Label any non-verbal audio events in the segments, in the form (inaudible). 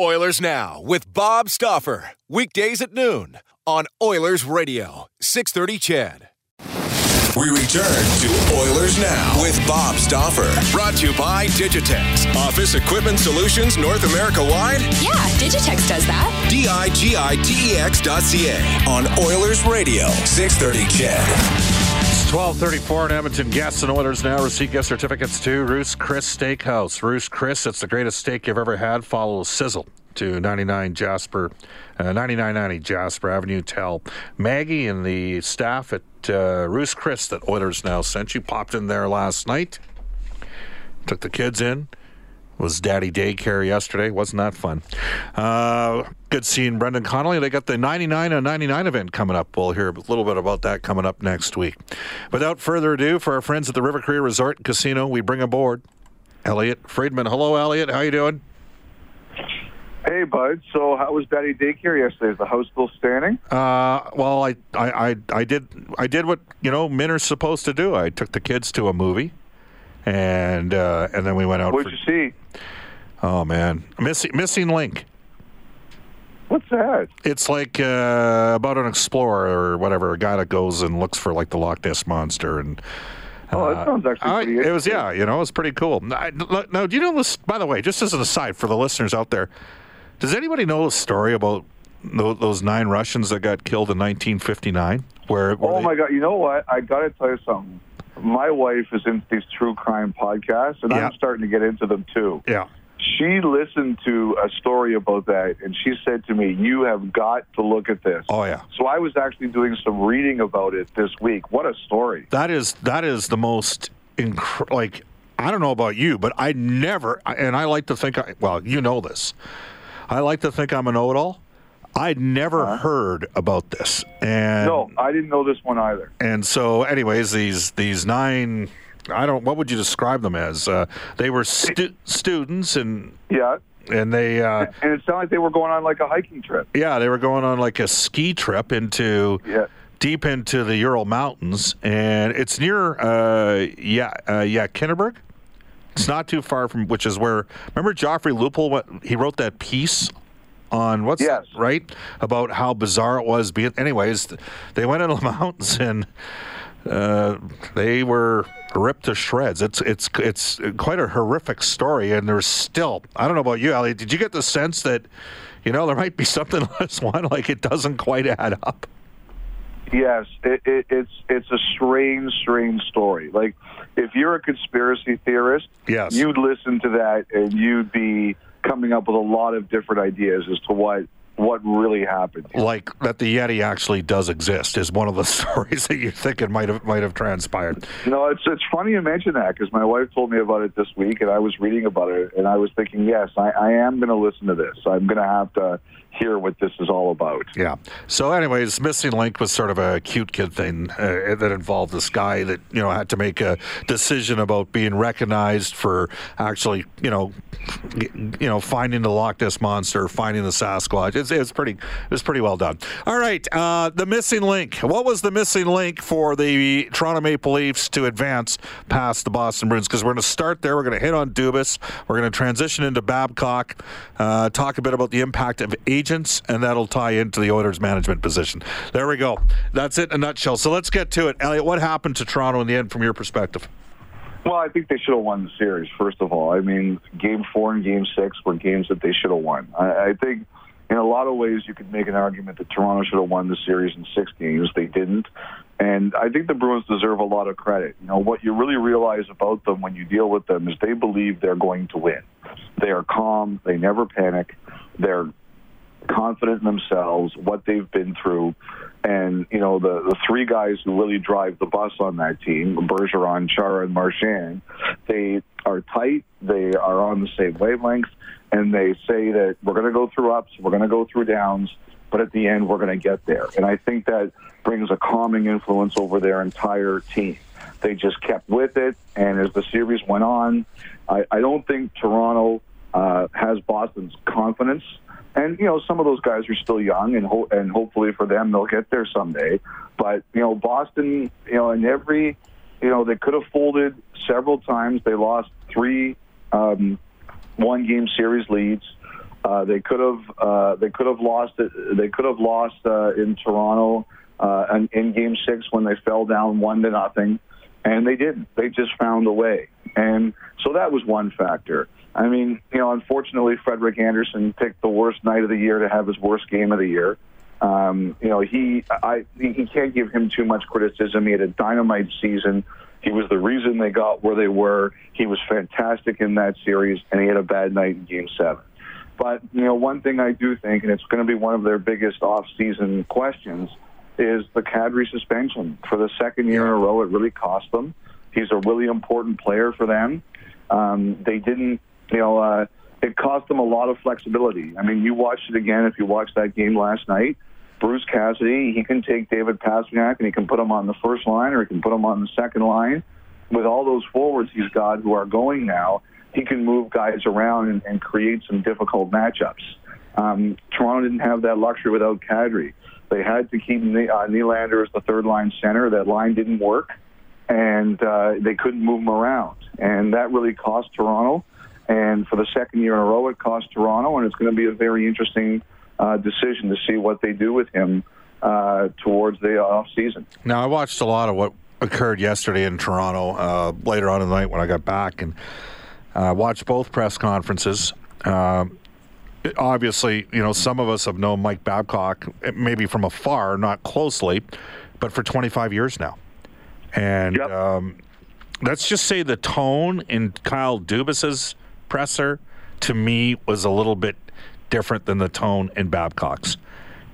Oilers Now with Bob Stauffer. Weekdays at noon on Oilers Radio, 630 CHED. We return to Oilers Now with Bob Stauffer. Brought to you by Digitex. Office Equipment Solutions North America wide? Yeah, Digitex does that. D I G I T E X dot C A on Oilers Radio, 630 CHED. 1234 in Edmonton. Guests and Oilers now receive gift certificates to Ruth's Chris Steakhouse. Ruth's Chris, it's the greatest steak you've ever had. Follow Sizzle to 99 Jasper, uh, 9990 Jasper Avenue. Tell Maggie and the staff at uh, Ruth's Chris that Oilers now sent you. Popped in there last night. Took the kids in was daddy daycare yesterday. Wasn't that fun? Uh, good seeing Brendan Connolly. They got the 99 on 99 event coming up. We'll hear a little bit about that coming up next week. Without further ado, for our friends at the River Cree Resort and Casino, we bring aboard Elliot Friedman. Hello, Elliot. How you doing? Hey, bud. So, how was Daddy Daycare yesterday? Is the house still standing? Uh, well, I, I, I, I did, I did what you know men are supposed to do. I took the kids to a movie and uh, and then we went out. What'd for, you see? Oh man, missing missing link. What's that? It's like uh, about an explorer or whatever, a guy that goes and looks for like the Loch Ness monster and. Oh, that sounds actually uh, It was yeah, you know, it was pretty cool. Now, do you know this? By the way, just as an aside for the listeners out there, does anybody know the story about those nine Russians that got killed in 1959? Where, where oh they, my God! You know what? I got to tell you something my wife is into these true crime podcasts, and yeah. I'm starting to get into them too. Yeah. She listened to a story about that, and she said to me, "You have got to look at this." Oh yeah. So I was actually doing some reading about it this week. What a story! That is that is the most inc- like I don't know about you, but I never and I like to think I well you know this. I like to think I'm a know-it-all. I'd never uh-huh. heard about this, and no, I didn't know this one either. And so, anyways, these these nine, I don't. What would you describe them as? Uh, they were stu- students, and yeah, and they uh, and it sounded like they were going on like a hiking trip. Yeah, they were going on like a ski trip into yeah. deep into the Ural Mountains, and it's near uh, yeah uh, yeah Kinneberg. It's not too far from which is where remember Joffrey Lupul went, he wrote that piece on what's yes. right about how bizarre it was. Be anyways, they went into the (laughs) mountains and uh, they were ripped to shreds. It's it's it's quite a horrific story, and there's still I don't know about you, Ali. Did you get the sense that you know there might be something (laughs) less one like it doesn't quite add up? Yes, it, it, it's it's a strange, strange story. Like if you're a conspiracy theorist, yes. you'd listen to that and you'd be coming up with a lot of different ideas as to what what really happened. Like that the Yeti actually does exist is one of the (laughs) stories that you're thinking might have might have transpired. No, it's it's funny you mention that because my wife told me about it this week, and I was reading about it, and I was thinking, yes, I, I am going to listen to this. I'm going to have to hear what this is all about. Yeah. So, anyways, Missing Link was sort of a cute kid thing uh, that involved this guy that you know had to make a decision about being recognized for actually, you know, you know, finding the Loch Ness monster, finding the Sasquatch. It's, it's pretty, it was pretty well done. All right, uh, the missing link. What was the missing link for the Toronto Maple Leafs to advance past the Boston Bruins? Because we're going to start there. We're going to hit on Dubas. We're going to transition into Babcock. Uh, talk a bit about the impact of agents, and that'll tie into the Oilers management position. There we go. That's it in a nutshell. So let's get to it. Elliot. what happened to Toronto in the end from your perspective? Well, I think they should have won the series, first of all. I mean, game four and game six were games that they should have won. I, I think in a lot of ways you could make an argument that Toronto should have won the series in six games. They didn't. And I think the Bruins deserve a lot of credit. You know, what you really realize about them when you deal with them is they believe they're going to win. They are calm, they never panic, they're confident in themselves, what they've been through. And, you know, the, the three guys who really drive the bus on that team, Bergeron, Chara, and Marchand, they are tight, they are on the same wavelength, and they say that we're going to go through ups, we're going to go through downs, but at the end, we're going to get there. And I think that brings a calming influence over their entire team. They just kept with it, and as the series went on, I, I don't think Toronto uh, has Boston's confidence. And you know, some of those guys are still young, and ho- and hopefully for them, they'll get there someday. But you know, Boston, you know, in every, you know, they could have folded several times. They lost three um, one-game series leads. Uh, they could have uh, they could have lost. They could have lost uh, in Toronto uh, in, in Game Six when they fell down one to nothing, and they didn't. They just found a way, and so that was one factor. I mean, you know, unfortunately, Frederik Andersen picked the worst night of the year to have his worst game of the year. Um, you know, he I he can't give him too much criticism. He had a dynamite season. He was the reason they got where they were. He was fantastic in that series, and he had a bad night in Game Seven. But you know, one thing I do think, and it's going to be one of their biggest off-season questions, is the Kadri suspension for the second year in a row. It really cost them. He's a really important player for them. Um, they didn't, you know, uh, it cost them a lot of flexibility. I mean, you watched it again if you watched that game last night. Bruce Cassidy, he can take David Pastrnak and he can put him on the first line or he can put him on the second line. With all those forwards he's got who are going now, he can move guys around and, and create some difficult matchups. Um, Toronto didn't have that luxury without Kadri. They had to keep uh, Nylander as the third line center. That line didn't work, and uh, they couldn't move him around, and that really cost Toronto. And for the second year in a row, it cost Toronto, and it's going to be a very interesting uh, decision to see what they do with him uh, towards the off season. Now, I watched a lot of what occurred yesterday in Toronto uh, later on in the night when I got back, and uh, watched both press conferences. Uh, obviously, you know, some of us have known Mike Babcock maybe from afar, not closely, but for 25 years now. And Yep. um, let's just say the tone in Kyle Dubas's presser to me was a little bit different than the tone in Babcock's.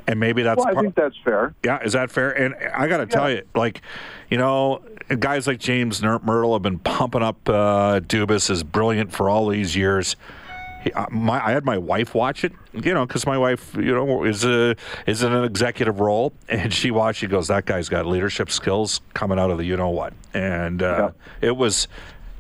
And maybe that's Well, I part- think that's fair. yeah, is that fair? And I got to tell you, like, you know, guys like James Mirtle have been pumping up uh, Dubas as brilliant for all these years. He, uh, my, I had my wife watch it, you know, because my wife, you know, is a is in an executive role, (laughs) and she watched. She goes, "That guy's got leadership skills coming out of the you know what," and uh, it was.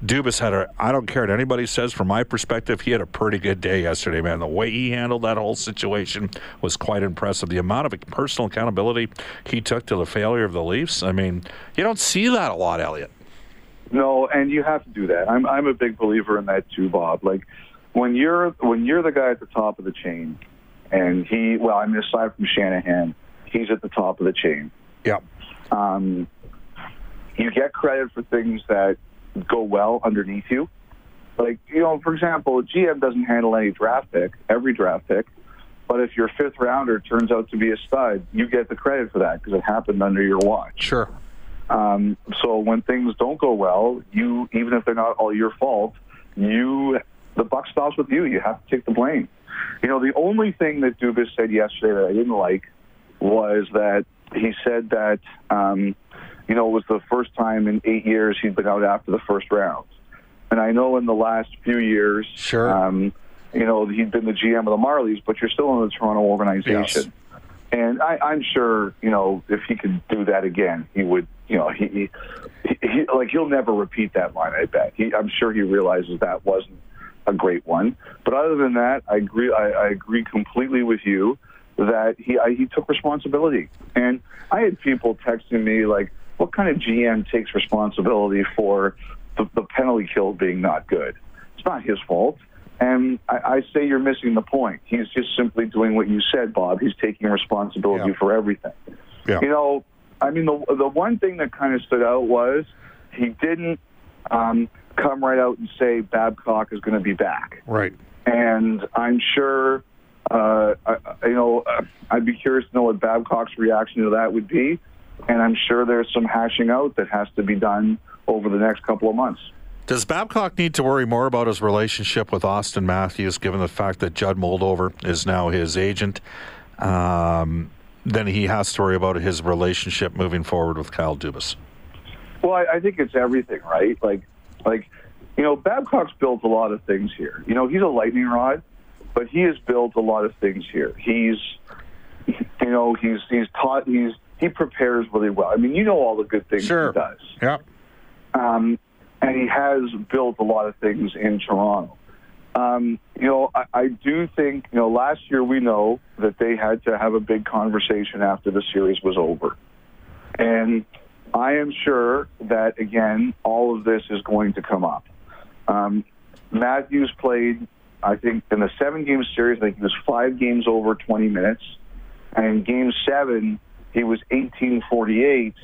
Dubas had a. I don't care what anybody says. From my perspective, he had a pretty good day yesterday, man. The way he handled that whole situation was quite impressive. The amount of personal accountability he took to the failure of the Leafs. I mean, you don't see that a lot, Elliot. No, and you have to do that. I'm I'm a big believer in that too, Bob. Like when you're when you're the guy at the top of the chain, and he well, I mean aside from Shanahan, he's at the top of the chain. Yeah. Um, you get credit for things that go well underneath you. Like you know, for example, GM doesn't handle any draft pick, every draft pick. But if your fifth rounder turns out to be a stud, you get the credit for that because it happened under your watch. Sure. Um, so when things don't go well, you even if they're not all your fault, you the buck stops with you. You have to take the blame. You know, the only thing that Dubas said yesterday that I didn't like was that he said that um, you know it was the first time in eight years he'd been out after the first round. And I know in the last few years, Sure. um, you know, he'd been the GM of the Marlies, but you're still in the Toronto organization. Yes. And I, I'm sure, you know, if he could do that again, he would, you know, he, he, he like he'll never repeat that line. I bet. He, I'm sure he realizes that wasn't a great one. But other than that, I agree. I, I agree completely with you that he I, he took responsibility. And I had people texting me like, "What kind of GM takes responsibility for the, the penalty kill being not good?" It's not his fault. And I, I say you're missing the point. He's just simply doing what you said, Bob. He's taking responsibility Yeah. for everything. Yeah. You know, I mean, the the one thing that kind of stood out was he didn't um, come right out and say Babcock is going to be back. Right. And I'm sure, uh, I, you know, uh, I'd be curious to know what Babcock's reaction to that would be. And I'm sure there's some hashing out that has to be done over the next couple of months. Does Babcock need to worry more about his relationship with Auston Matthews, given the fact that Judd Moldover is now his agent, um, than he has to worry about his relationship moving forward with Kyle Dubas? Well, I, I think it's everything, right? Like, like, you know, Babcock's built a lot of things here. You know, he's a lightning rod, but he has built a lot of things here. He's, you know, he's he's taught he's he prepares really well. I mean, you know all the good things Sure. he does. Yep. um, and he has built a lot of things in Toronto. Um, you know, I, I do think, you know, last year we know that they had to have a big conversation after the series was over. And I am sure that, again, all of this is going to come up. Um, Matthews played, I think, in the seven game series, I think he was five games over 20 minutes. And in game seven, he was 1848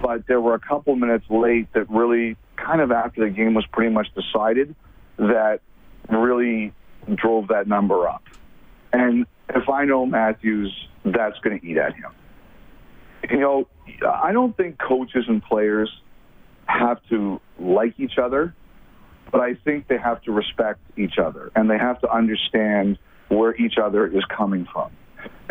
but there were a couple minutes late that really kind of after the game was pretty much decided that really drove that number up. And if I know Matthews, that's going to eat at him. You know, I don't think coaches and players have to like each other, but I think they have to respect each other and they have to understand where each other is coming from.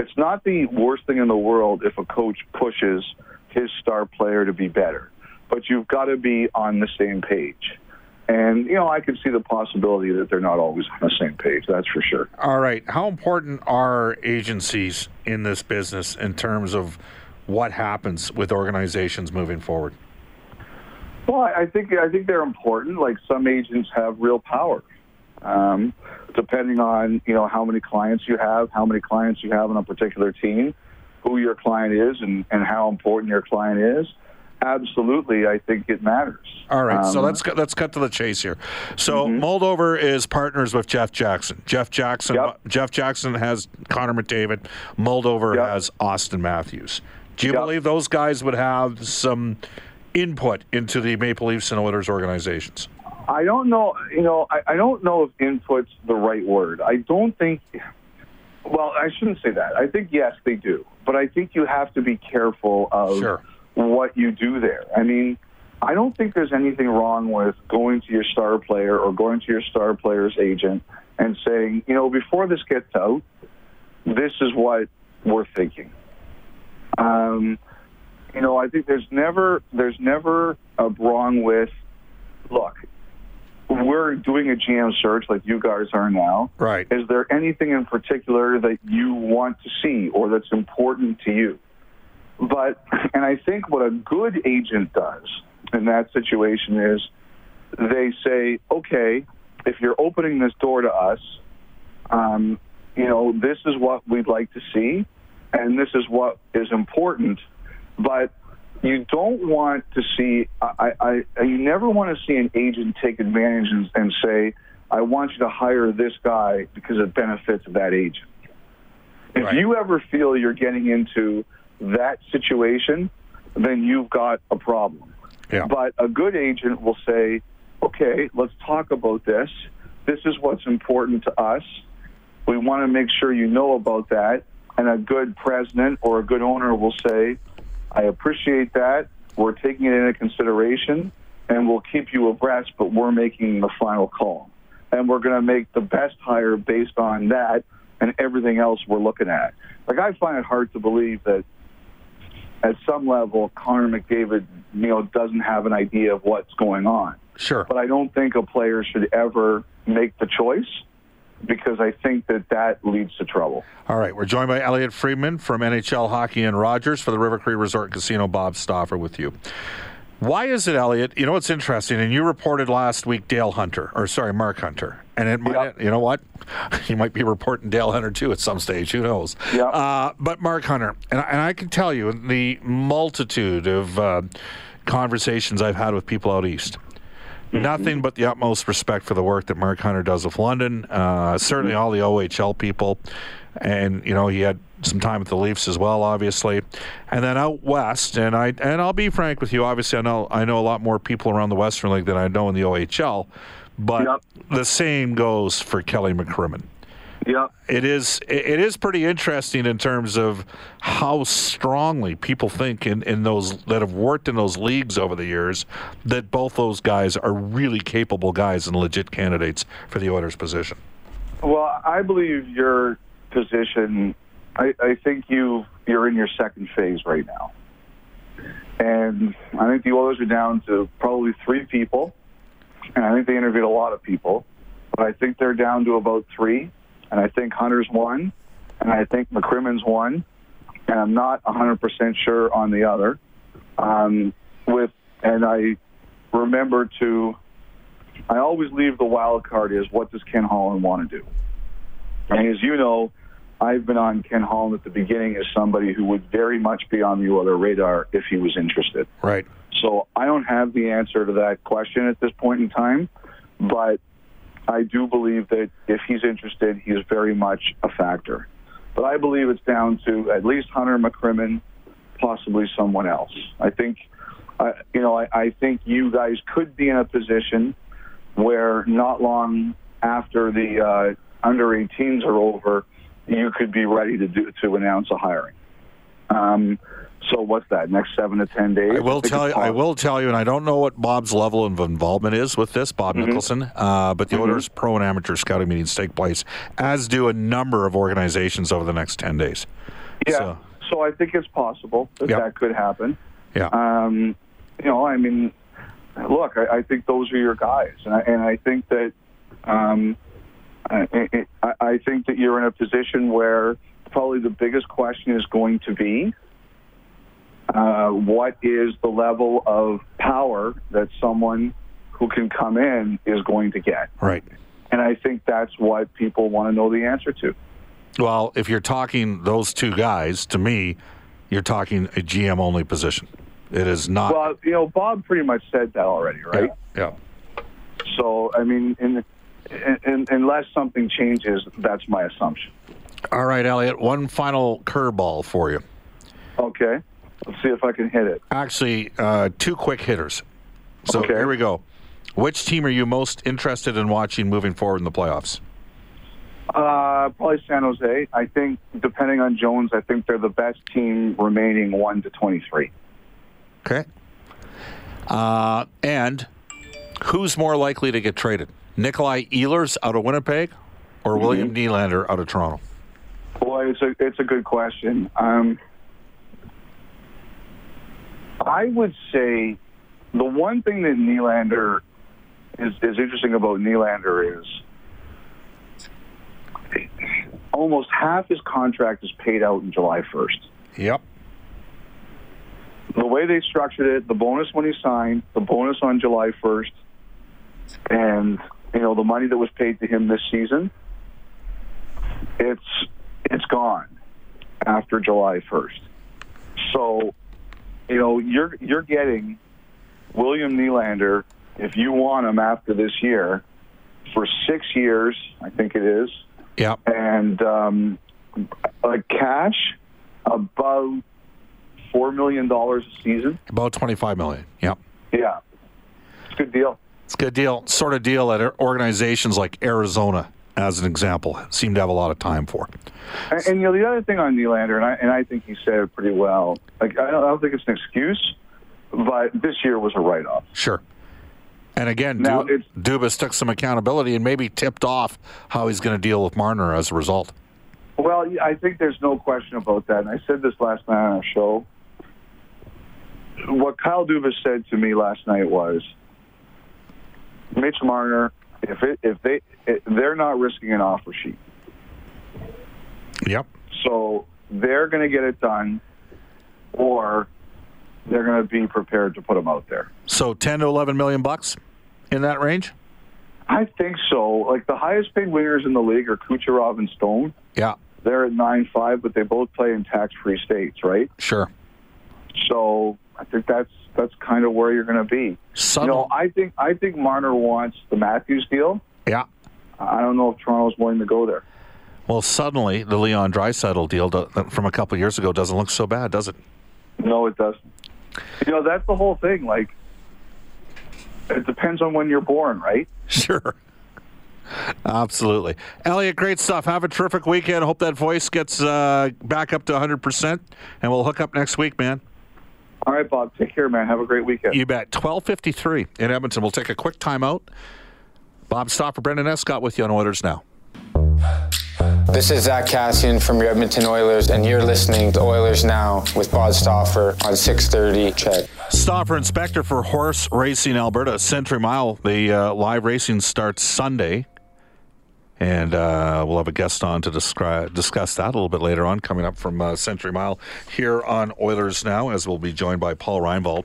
It's not the worst thing in the world if a coach pushes his star player to be better, but you've got to be on the same page. And, you know, I can see the possibility that they're not always on the same page, that's for sure. All right. How important are agencies in this business in terms of what happens with organizations moving forward? Well, I think I think they're important. Like some agents have real power, um, depending on you know how many clients you have, how many clients you have on a particular team, who your client is, and, and how important your client is. Absolutely, I think it matters. All right, so Um, let's cut- let's cut to the chase here. So Mm-hmm. Moldover is partners with Jeff Jackson. Jeff Jackson. Yep. Jeff Jackson has Connor McDavid. Moldover Yep. has Auston Matthews. Do you Yep. believe those guys would have some input into the Maple Leafs and Oilers organizations? I don't know. You know, I, I don't know if input's the right word. I don't think. Well, I shouldn't say that. I think yes, they do, but I think you have to be careful of Sure. what you do there. I mean, I don't think there's anything wrong with going to your star player or going to your star player's agent and saying, you know, before this gets out, this is what we're thinking. Um, you know, I think there's never there's never a wrong with look. We're doing a GM search like you guys are now. Right. Is there anything in particular that you want to see or that's important to you? But, and I think what a good agent does in that situation is they say, okay, if you're opening this door to us, um, you know, this is what we'd like to see, and this is what is important. But you don't want to see, I, I, I, you never want to see an agent take advantage and, and say, I want you to hire this guy because it benefits that agent. If Right. you ever feel you're getting into that situation, then you've got a problem. Yeah. But a good agent will say, okay, let's talk about this. This is what's important to us. We want to make sure you know about that. And a good president or a good owner will say, I appreciate that. We're taking it into consideration and we'll keep you abreast, but we're making the final call. And we're going to make the best hire based on that and everything else we're looking at. Like, I find it hard to believe that at some level, Connor McDavid, you know, doesn't have an idea of what's going on. Sure. But I don't think a player should ever make the choice because I think that that leads to trouble. All right, we're joined by Elliot Friedman from NHL Hockey and Rogers for the River Cree Resort Casino. Bob Stauffer with you. Why is it, Elliot? You know what's interesting, and you reported last week Dale Hunter, or sorry, Mark Hunter, and it might, Yep. you know what? (laughs) He might be reporting Dale Hunter too at some stage. Who knows? Yep. Uh, but Mark Hunter, and, I- and I can tell you the multitude of uh, conversations I've had with people out east. Nothing but the utmost respect for the work that Mark Hunter does with London. Uh, certainly all the OHL people, and you know he had some time with the Leafs as well, obviously, and then out west. And I and I'll be frank with you. Obviously, I know I know a lot more people around the Western League than I know in the OHL, but Yep. the same goes for Kelly McCrimmon. Yeah. It is it is pretty interesting in terms of how strongly people think in, in those that have worked in those leagues over the years that both those guys are really capable guys and legit candidates for the Oilers position. Well, I believe your position. I, I think you you're in your second phase right now, and I think the Oilers are down to probably three people, and I think they interviewed a lot of people, but I think they're down to about three, and I think Hunter's one, and I think McCrimmon's one, and I'm not 100% sure on the other. Um, with and I remember to I always leave the wild card is what does Ken Holland want to do? And as you know, I've been on Ken Holland at the beginning as somebody who would very much be on the other radar if he was interested. Right. So I don't have the answer to that question at this point in time, but I do believe that if he's interested, he's very much a factor. But I believe it's down to at least Hunter McCrimmon, possibly someone else. I think, uh, you know, I, I think you guys could be in a position where not long after the uh, under 18s are over, you could be ready to do to announce a hiring. Um, so what's that? Next seven to ten days. I will think tell you. I will tell you, and I don't know what Bob's level of involvement is with this, Bob Mm-hmm. Nicholson. Uh, but the Oilers pro and amateur scouting meetings take place, as do a number of organizations over the next ten days. Yeah. So- So, I think it's possible that Yep. that could happen. Yeah. Um, you know, I mean, look, I, I think those are your guys, and I, and I think that um, I, I, I think that you're in a position where probably the biggest question is going to be uh, what is the level of power that someone who can come in is going to get, right. and I think that's what people want to know the answer to. Well, if you're talking those two guys, to me, you're talking a GM only position. It is not. Well, you know, Bob pretty much said that already, right? Yeah. So, I mean, in, in, in, unless something changes, that's my assumption. All right, Elliot. One final curveball for you. Okay, let's see if I can hit it. Actually, uh, two quick hitters. So Okay. here we go. Which team are you most interested in watching moving forward in the playoffs? Uh, probably San Jose. I think, depending on Jones, I think they're the best team remaining one to twenty-three. Okay. Uh, and who's more likely to get traded? Nikolai Ehlers out of Winnipeg or William Nylander out of Toronto? Boy, it's a it's a good question. Um, I would say the one thing that Nylander is is interesting about Nylander is almost half his contract is paid out in July first. Yep. the way they structured it, the bonus when he signed, the bonus on July 1st, and you know the money that was paid to him this season, it's it's gone after July 1st. So, you know, you're you're getting William Nylander if you want him after this year for 6 years, I think it is, Yep. and um, like cash about four million dollars a season. About 25 million. Yep. Yeah, it's a good deal. It's a good deal. Sort of deal at organizations like Arizona, as an example, seem to have a lot of time for. And, and you know the other thing on Nylander, and I and I think he said it pretty well. Like I don't, I don't think it's an excuse, but this year was a write-off. Sure. And again, Now, Du- Dubas took some accountability and maybe tipped off how he's going to deal with Marner as a result. Well, I think there's no question about that. And I said this last night on our show. What Kyle Dubas said to me last night was, Mitch Marner, if it, if they if they're not risking an offer sheet, Yep. so they're going to get it done, or they're going to be prepared to put them out there. So 10 to 11 million bucks in that range? I think so. Like the highest paid winners in the league are Kucherov and Stone. Yeah, They're at nine five, but they both play in tax free states, right? sure. So I think that's that's kind of where you're going to be. Subtle. You know, I think I think Marner wants the Matthews deal. yeah. I don't know if Toronto's willing to go there. Well, suddenly the Leon Draisaitl deal from a couple years ago doesn't look so bad, does it? No, it doesn't. You know, that's the whole thing. Like, it depends on when you're born, right? (laughs) Sure. Absolutely. Elliot, great stuff. Have a terrific weekend. Hope that voice gets uh, back up to 100%, and we'll hook up next week, man. All right, Bob. Take care, man. Have a great weekend. You bet. 1253 in Edmonton. We'll take a quick timeout. Bob Stauffer, Brendan Escott with you on Oilers Now. This is Zack Kassian from your Edmonton Oilers, and you're listening to Oilers Now with Bob Stauffer on 630 CHED. Stauffer, inspector for Horse Racing Alberta, Century Mile. The uh, live racing starts Sunday. And uh, we'll have a guest on to descri- discuss that a little bit later on, coming up from uh, Century Mile here on Oilers Now, as we'll be joined by Paul Reinvold.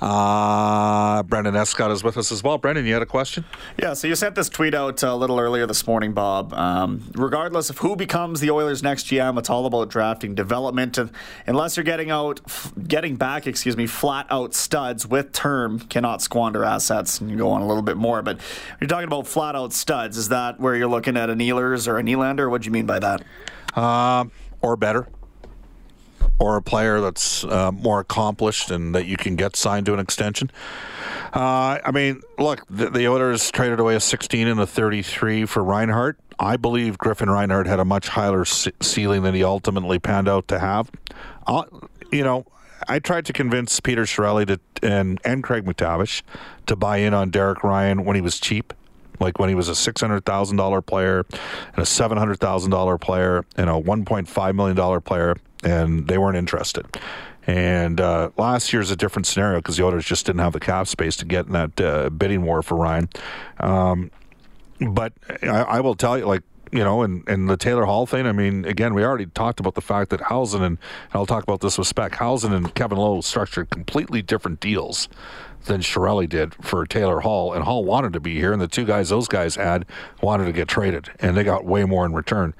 Uh, Brendan Escott is with us as well. Brendan, you had a question? Yeah, so you sent this tweet out a little earlier this morning, Bob. Um, regardless of who becomes the Oilers' next GM, it's all about drafting development. And unless you're getting out, f- getting back, excuse me, flat out studs with term, cannot squander assets. And you go on a little bit more, but you're talking about flat out studs. Is that where you're looking at an Ehlers or a Nylander? What do you mean by that? Uh, or better, or a player that's uh, more accomplished and that you can get signed to an extension. Uh, I mean, look, the, the Oilers traded away a 16 and a 33 for Reinhardt. I believe Griffin Reinhardt had a much higher c- ceiling than he ultimately panned out to have. Uh, you know, I tried to convince Peter Chiarelli to, and and Craig MacTavish to buy in on Derek Ryan when he was cheap like when he was a six hundred thousand dollar player and a seven hundred thousand dollar player and a one point five million dollar player, and they weren't interested. And uh, last year's a different scenario because the Oilers just didn't have the cap space to get in that uh, bidding war for Ryan. Um, but I, I will tell you, like you know, and, and the Taylor Hall thing. I mean, again, we already talked about the fact that Howson and, and I'll talk about this with Spec. Howson and Kevin Lowe structured completely different deals than Chiarelli did for Taylor Hall, and Hall wanted to be here, and the two guys those guys had wanted to get traded, and they got way more in return.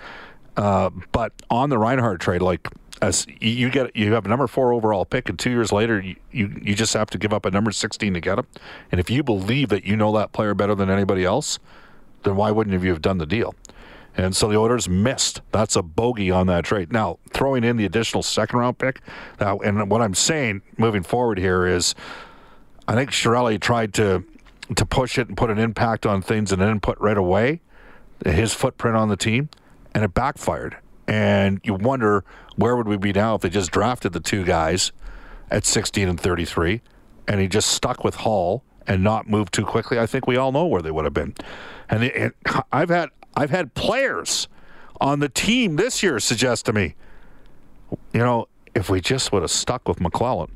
Uh, but on the Reinhardt trade, like as you get, you have a number four overall pick, and two years later, you, you you just have to give up a number sixteen to get him. And if you believe that you know that player better than anybody else, then why wouldn't you have done the deal? And so the Oilers missed. That's a bogey on that trade. Now, throwing in the additional second round pick. Now, and what I'm saying moving forward here is I think Chiarelli tried to to push it and put an impact on things and an input right away, his footprint on the team, and it backfired. And you wonder where would we be now if they just drafted the two guys at 16 and 33, and he just stuck with Hall and not moved too quickly. I think we all know where they would have been. And, it, I've had I've had players on the team this year suggest to me, you know, if we just would have stuck with McLellan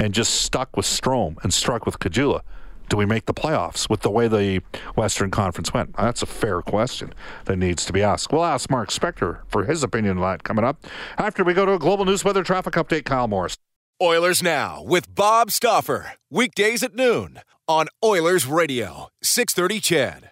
and just stuck with Strome and struck with Kajula, do we make the playoffs with the way the Western Conference went? That's a fair question that needs to be asked. We'll ask Mark Spector for his opinion on that coming up after we go to a global news weather traffic update. Kyle Morris. Oilers Now with Bob Stauffer. Weekdays at noon on Oilers Radio, 630 CHED.